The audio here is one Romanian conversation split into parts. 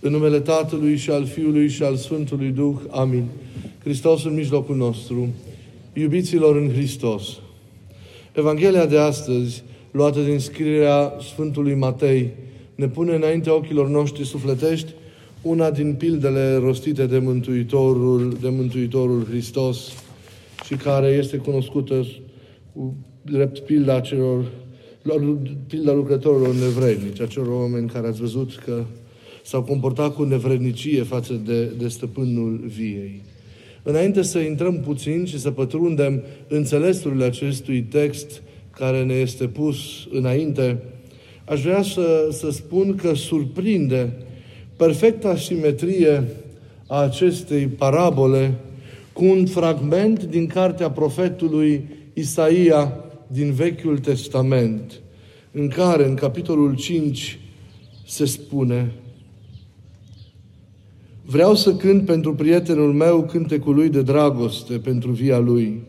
În numele Tatălui și al Fiului și al Sfântului Duh. Amin. Hristos în mijlocul nostru. Iubiților în Hristos. Evanghelia de astăzi, luată din scrierea Sfântului Matei, ne pune înainte ochilor noștri sufletești una din pildele rostite de Mântuitorul, de Mântuitorul Hristos și care este cunoscută drept pilda celor pilda lucrătorilor nevrednici, acelor oameni care ați văzut că s-au comportat cu nevrednicie față de, de stăpânul viei. Înainte să intrăm puțin și să pătrundem înțelesurile acestui text care ne este pus înainte, aș vrea să, să spun că surprinde perfecta simetrie a acestei parabole cu un fragment din cartea profetului Isaia din Vechiul Testament, în care, în capitolul 5, se spune Vreau să cânt pentru prietenul meu cântecul lui de dragoste pentru via lui.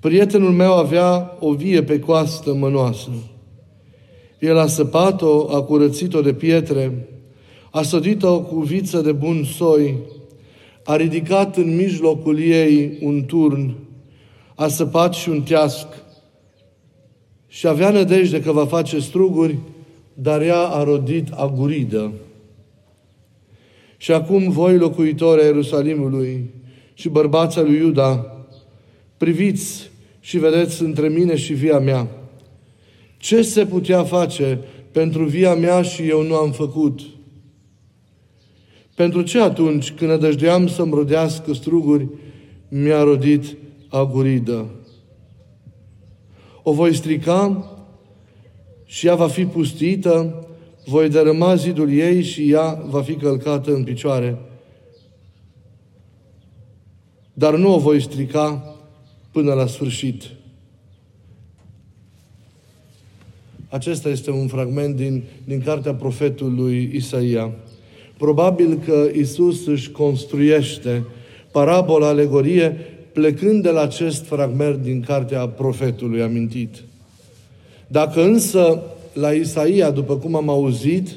Prietenul meu avea o vie pe coastă mănoasă. El a săpat-o, a curățit-o de pietre, a sădit-o cu viță de bun soi, a ridicat în mijlocul ei un turn, a săpat și un teasc și avea nădejde că va face struguri, dar ea a rodit aguridă. Și acum voi, locuitori ai Ierusalimului și bărbața lui Iuda, priviți și vedeți între mine și via mea. Ce se putea face pentru via mea și eu nu am făcut? Pentru ce atunci, când nădăjdeam să-mi rodească struguri, mi-a rodit aguridă? O voi strica și ea va fi pustită voi dărâma zidul ei și ea va fi călcată în picioare. Dar nu o voi strica până la sfârșit. Acesta este un fragment din, din cartea profetului Isaia. Probabil că Isus își construiește parabola, alegorie, plecând de la acest fragment din cartea profetului amintit. Dacă însă la Isaia, după cum am auzit,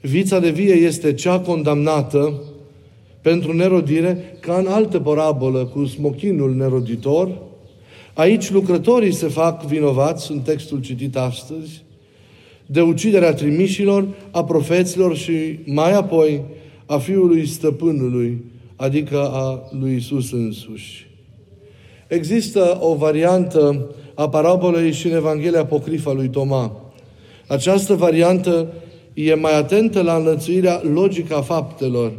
vița de vie este cea condamnată pentru nerodire, ca în altă parabolă cu smochinul neroditor. Aici lucrătorii se fac vinovați, în textul citit astăzi, de uciderea trimișilor, a profeților și mai apoi a fiului stăpânului, adică a lui Isus însuși. Există o variantă a parabolei și în Evanghelia Apocrifa lui Toma. Această variantă e mai atentă la înlățuirea logică a faptelor.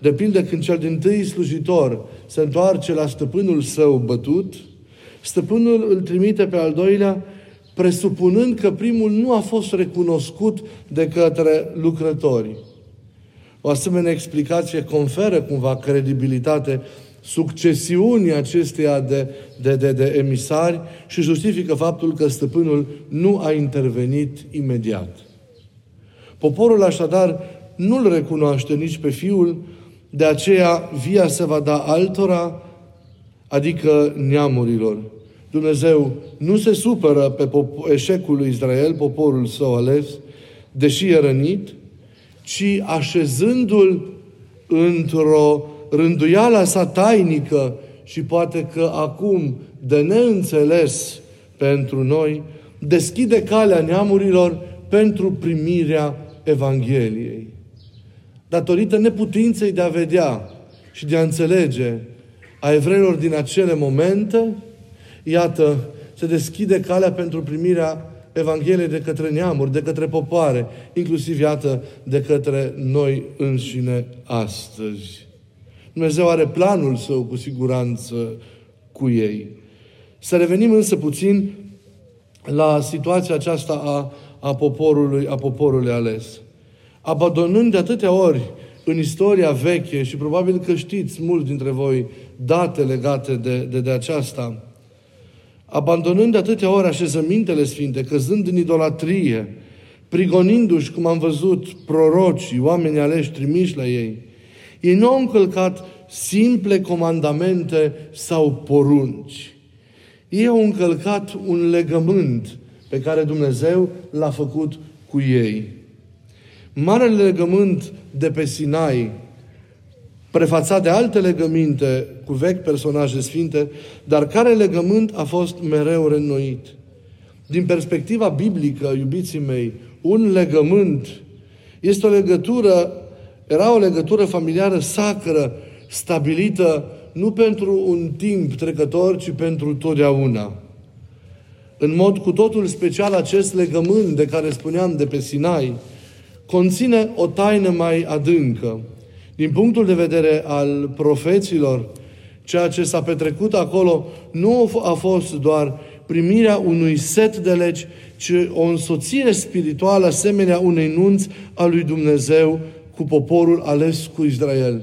De pildă, când cel din tâi slujitor se întoarce la stăpânul său bătut, stăpânul îl trimite pe al doilea, presupunând că primul nu a fost recunoscut de către lucrători. O asemenea explicație conferă cumva credibilitate succesiunii acesteia de, de, de, de emisari și justifică faptul că stăpânul nu a intervenit imediat. Poporul așadar nu-l recunoaște nici pe fiul, de aceea via se va da altora, adică neamurilor. Dumnezeu nu se supără pe eșecul lui Israel, poporul său ales, deși e rănit, ci așezându-l într-o rânduiala sa tainică și poate că acum de neînțeles pentru noi, deschide calea neamurilor pentru primirea Evangheliei. Datorită neputinței de a vedea și de a înțelege a evreilor din acele momente, iată, se deschide calea pentru primirea Evangheliei de către neamuri, de către popoare, inclusiv, iată, de către noi înșine astăzi. Dumnezeu are planul său cu siguranță cu ei. Să revenim însă puțin la situația aceasta a, a, poporului, a poporului ales. Abandonând de atâtea ori în istoria veche și probabil că știți mulți dintre voi date legate de, de, de aceasta, abandonând de atâtea ori așezămintele sfinte, căzând în idolatrie, prigonindu-și, cum am văzut, prorocii, oamenii aleși trimiși la ei, ei nu au încălcat simple comandamente sau porunci. Ei au încălcat un legământ pe care Dumnezeu l-a făcut cu ei. Marele legământ de pe Sinai, prefațat de alte legăminte cu vechi personaje sfinte, dar care legământ a fost mereu reînnoit. Din perspectiva biblică, iubiții mei, un legământ este o legătură, era o legătură familiară sacră, stabilită nu pentru un timp trecător, ci pentru totdeauna. În mod cu totul special, acest legământ de care spuneam de pe Sinai conține o taină mai adâncă. Din punctul de vedere al profeților, ceea ce s-a petrecut acolo nu a fost doar primirea unui set de legi, ci o însoțire spirituală asemenea unei nunți a lui Dumnezeu cu poporul ales cu Israel.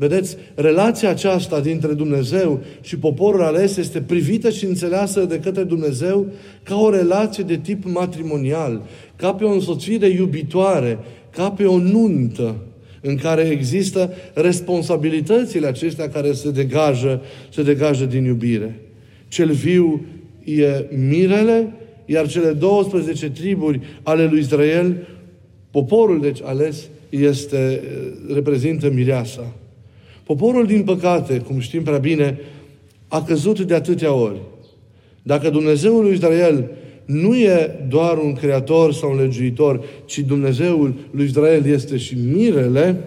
Vedeți, relația aceasta dintre Dumnezeu și poporul ales este privită și înțeleasă de către Dumnezeu ca o relație de tip matrimonial, ca pe o însoțire iubitoare, ca pe o nuntă în care există responsabilitățile acestea care se degajă, se degajă din iubire. Cel viu e mirele, iar cele 12 triburi ale lui Israel, poporul deci ales, este, reprezintă mireasa. Poporul, din păcate, cum știm prea bine, a căzut de atâtea ori. Dacă Dumnezeul lui Israel nu e doar un creator sau un legiuitor, ci Dumnezeul lui Israel este și mirele,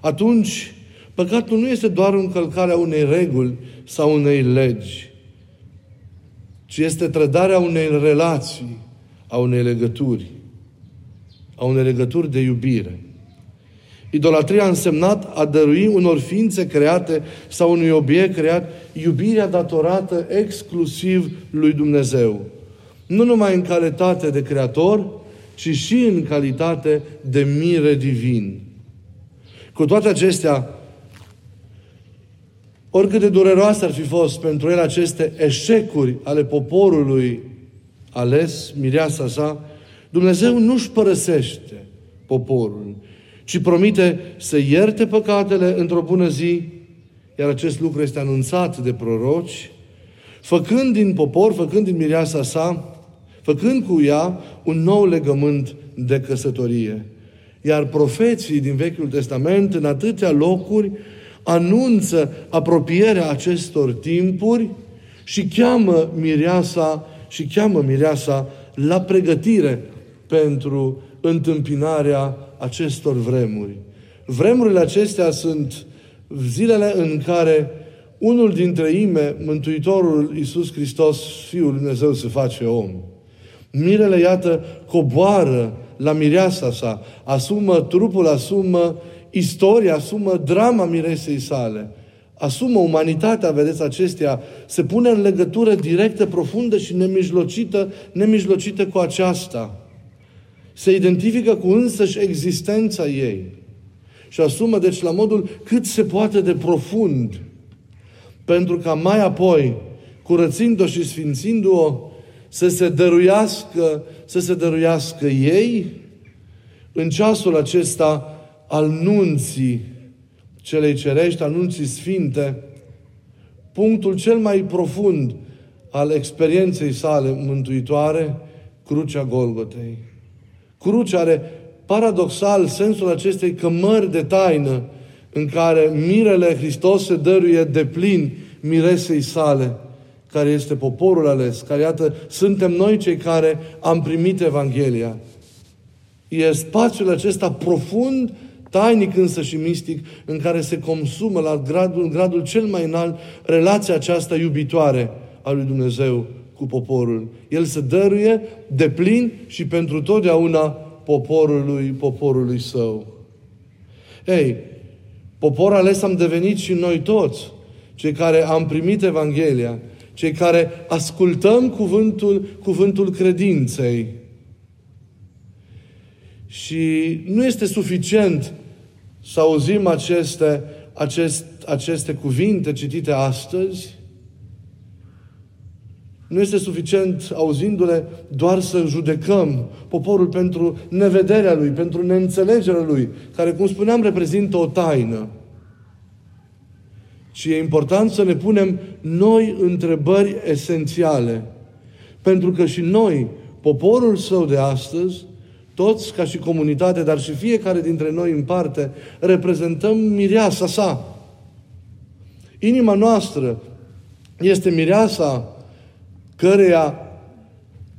atunci păcatul nu este doar încălcarea unei reguli sau unei legi, ci este trădarea unei relații, a unei legături, a unei legături de iubire. Idolatria a însemnat a dărui unor ființe create sau unui obiect creat iubirea datorată exclusiv lui Dumnezeu. Nu numai în calitate de creator, ci și în calitate de mire divin. Cu toate acestea, oricât de dureroase ar fi fost pentru el aceste eșecuri ale poporului ales, mireasa sa, Dumnezeu nu-și părăsește poporul, ci promite să ierte păcatele într-o bună zi, iar acest lucru este anunțat de proroci, făcând din popor, făcând din mireasa sa, făcând cu ea un nou legământ de căsătorie. Iar profeții din Vechiul Testament, în atâtea locuri, anunță apropierea acestor timpuri și cheamă mireasa și cheamă mireasa la pregătire pentru întâmpinarea acestor vremuri. Vremurile acestea sunt zilele în care unul dintre ime, Mântuitorul Iisus Hristos, Fiul Lui Dumnezeu, se face om. Mirele, iată, coboară la mireasa sa, asumă trupul, asumă istoria, asumă drama miresei sale, asumă umanitatea, vedeți, acestea, se pune în legătură directă, profundă și nemijlocită, nemijlocită cu aceasta se identifică cu însăși existența ei și asumă, deci, la modul cât se poate de profund, pentru ca mai apoi, curățind-o și sfințindu-o, să se dăruiască, să se dăruiască ei în ceasul acesta al nunții celei cerești, al nunții sfinte, punctul cel mai profund al experienței sale mântuitoare, crucea Golgotei. Crucea are paradoxal sensul acestei cămări de taină în care mirele Hristos se dăruie de plin miresei sale, care este poporul ales, care, iată, suntem noi cei care am primit Evanghelia. E spațiul acesta profund, tainic însă și mistic, în care se consumă la gradul, gradul cel mai înalt relația aceasta iubitoare a lui Dumnezeu cu poporul. El se dăruie de plin și pentru totdeauna poporului, poporului său. Ei, popor ales am devenit și noi toți, cei care am primit Evanghelia, cei care ascultăm cuvântul, cuvântul credinței. Și nu este suficient să auzim aceste, acest, aceste cuvinte citite astăzi, nu este suficient, auzindu-le, doar să judecăm poporul pentru nevederea lui, pentru neînțelegerea lui, care, cum spuneam, reprezintă o taină. Și e important să ne punem noi întrebări esențiale. Pentru că și noi, poporul său de astăzi, toți ca și comunitate, dar și fiecare dintre noi în parte, reprezentăm mireasa sa. Inima noastră este mireasa căreia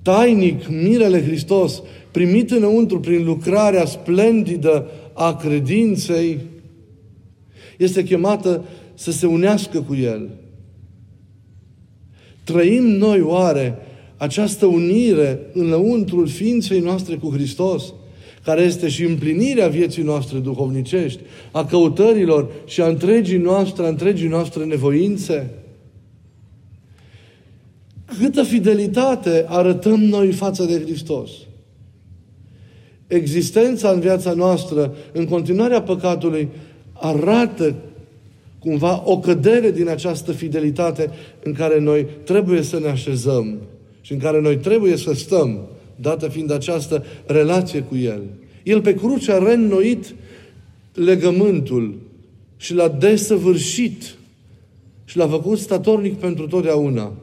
tainic mirele Hristos, primit înăuntru prin lucrarea splendidă a credinței, este chemată să se unească cu El. Trăim noi oare această unire înăuntrul ființei noastre cu Hristos, care este și împlinirea vieții noastre duhovnicești, a căutărilor și a întregii noastre, a întregii noastre nevoințe? Câtă fidelitate arătăm noi față de Hristos? Existența în viața noastră, în continuarea păcatului, arată cumva o cădere din această fidelitate în care noi trebuie să ne așezăm și în care noi trebuie să stăm, dată fiind această relație cu El. El pe cruce a reînnoit legământul și l-a desăvârșit și l-a făcut statornic pentru totdeauna.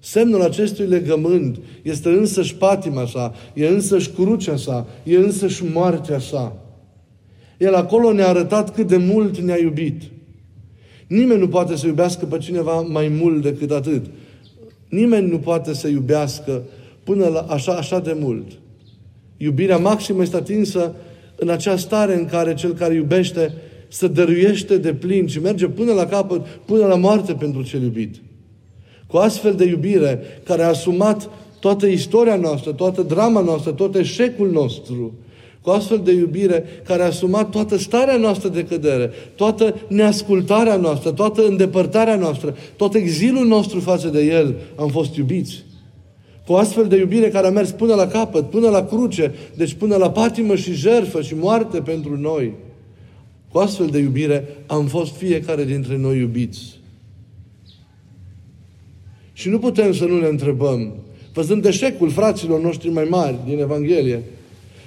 Semnul acestui legământ este însăși patima sa, e însăși crucea sa, e însăși moartea sa. El acolo ne-a arătat cât de mult ne-a iubit. Nimeni nu poate să iubească pe cineva mai mult decât atât. Nimeni nu poate să iubească până la așa, așa de mult. Iubirea maximă este atinsă în acea stare în care cel care iubește să dăruiește de plin și merge până la capăt, până la moarte pentru cel iubit. Cu astfel de iubire care a asumat toată istoria noastră, toată drama noastră, tot eșecul nostru, cu astfel de iubire care a asumat toată starea noastră de cădere, toată neascultarea noastră, toată îndepărtarea noastră, tot exilul nostru față de El, am fost iubiți. Cu astfel de iubire care a mers până la capăt, până la cruce, deci până la patimă și jertfă și moarte pentru noi. Cu astfel de iubire am fost fiecare dintre noi iubiți. Și nu putem să nu ne întrebăm, văzând eșecul fraților noștri mai mari din Evanghelie,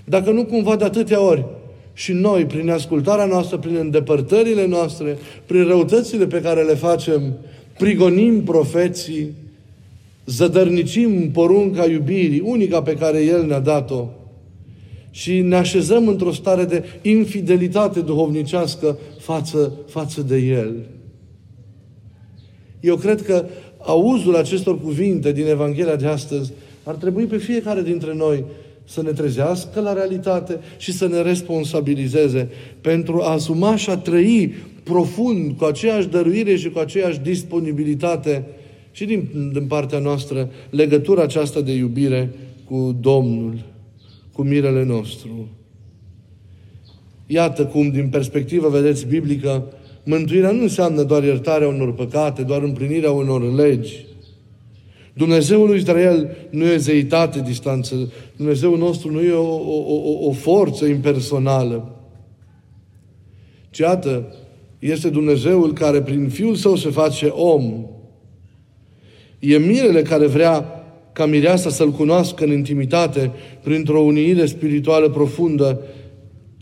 dacă nu cumva de atâtea ori și noi, prin ascultarea noastră, prin îndepărtările noastre, prin răutățile pe care le facem, prigonim profeții, zădărnicim porunca iubirii, unica pe care El ne-a dat-o, și ne așezăm într-o stare de infidelitate duhovnicească față, față de El. Eu cred că auzul acestor cuvinte din Evanghelia de astăzi ar trebui pe fiecare dintre noi să ne trezească la realitate și să ne responsabilizeze pentru a asuma și a trăi profund, cu aceeași dăruire și cu aceeași disponibilitate și din, din partea noastră legătura aceasta de iubire cu Domnul, cu mirele nostru. Iată cum, din perspectivă, vedeți, biblică, mântuirea nu înseamnă doar iertarea unor păcate, doar împlinirea unor legi, Dumnezeul lui Israel nu e zeitate distanță. Dumnezeul nostru nu e o, o, o, o forță impersonală. Ci iată, este Dumnezeul care prin Fiul Său se face om. E mirele care vrea ca mireasa să-L cunoască în intimitate printr-o unire spirituală profundă,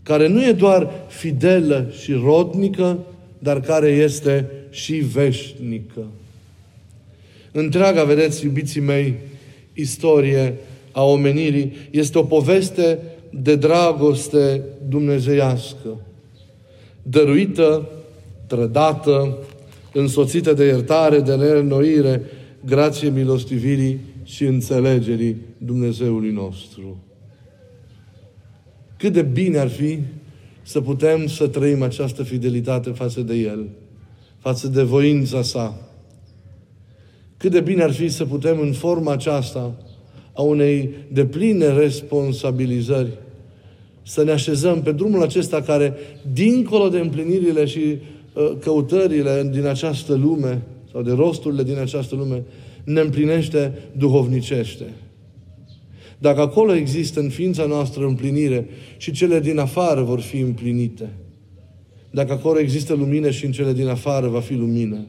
care nu e doar fidelă și rodnică, dar care este și veșnică. Întreaga, vedeți, iubiții mei, istorie a omenirii este o poveste de dragoste dumnezeiască, dăruită, trădată, însoțită de iertare, de neînnoire, grație milostivirii și înțelegerii Dumnezeului nostru. Cât de bine ar fi să putem să trăim această fidelitate față de El, față de voința sa, cât de bine ar fi să putem în forma aceasta a unei depline responsabilizări să ne așezăm pe drumul acesta care, dincolo de împlinirile și uh, căutările din această lume, sau de rosturile din această lume, ne împlinește duhovnicește. Dacă acolo există în ființa noastră împlinire și cele din afară vor fi împlinite. Dacă acolo există lumină și în cele din afară va fi lumină.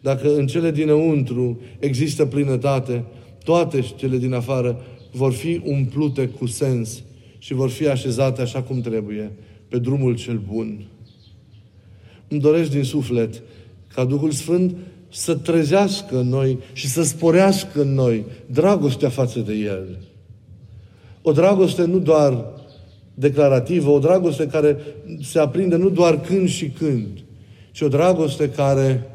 Dacă în cele dinăuntru există plinătate, toate cele din afară vor fi umplute cu sens și vor fi așezate așa cum trebuie, pe drumul cel bun. Îmi doresc din suflet ca Duhul Sfânt să trezească în noi și să sporească în noi dragostea față de El. O dragoste nu doar declarativă, o dragoste care se aprinde nu doar când și când, ci o dragoste care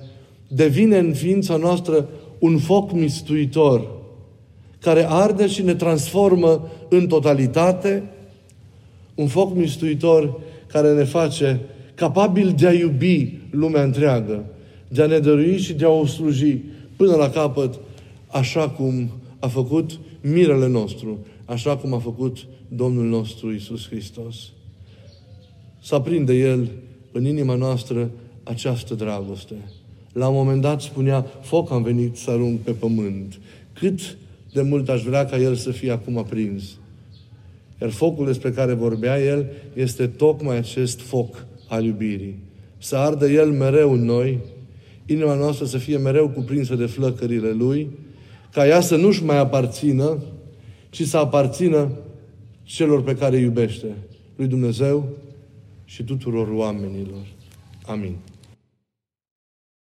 devine în ființa noastră un foc mistuitor, care arde și ne transformă în totalitate, un foc mistuitor care ne face capabil de a iubi lumea întreagă, de a ne dărui și de a o sluji până la capăt, așa cum a făcut mirele nostru, așa cum a făcut Domnul nostru Isus Hristos. Să aprinde El în inima noastră această dragoste. La un moment dat spunea, foc am venit să arunc pe pământ. Cât de mult aș vrea ca El să fie acum aprins. Iar focul despre care vorbea El este tocmai acest foc al iubirii. Să ardă El mereu în noi, inima noastră să fie mereu cuprinsă de flăcările Lui, ca ea să nu-și mai aparțină, ci să aparțină celor pe care îi iubește, lui Dumnezeu și tuturor oamenilor. Amin.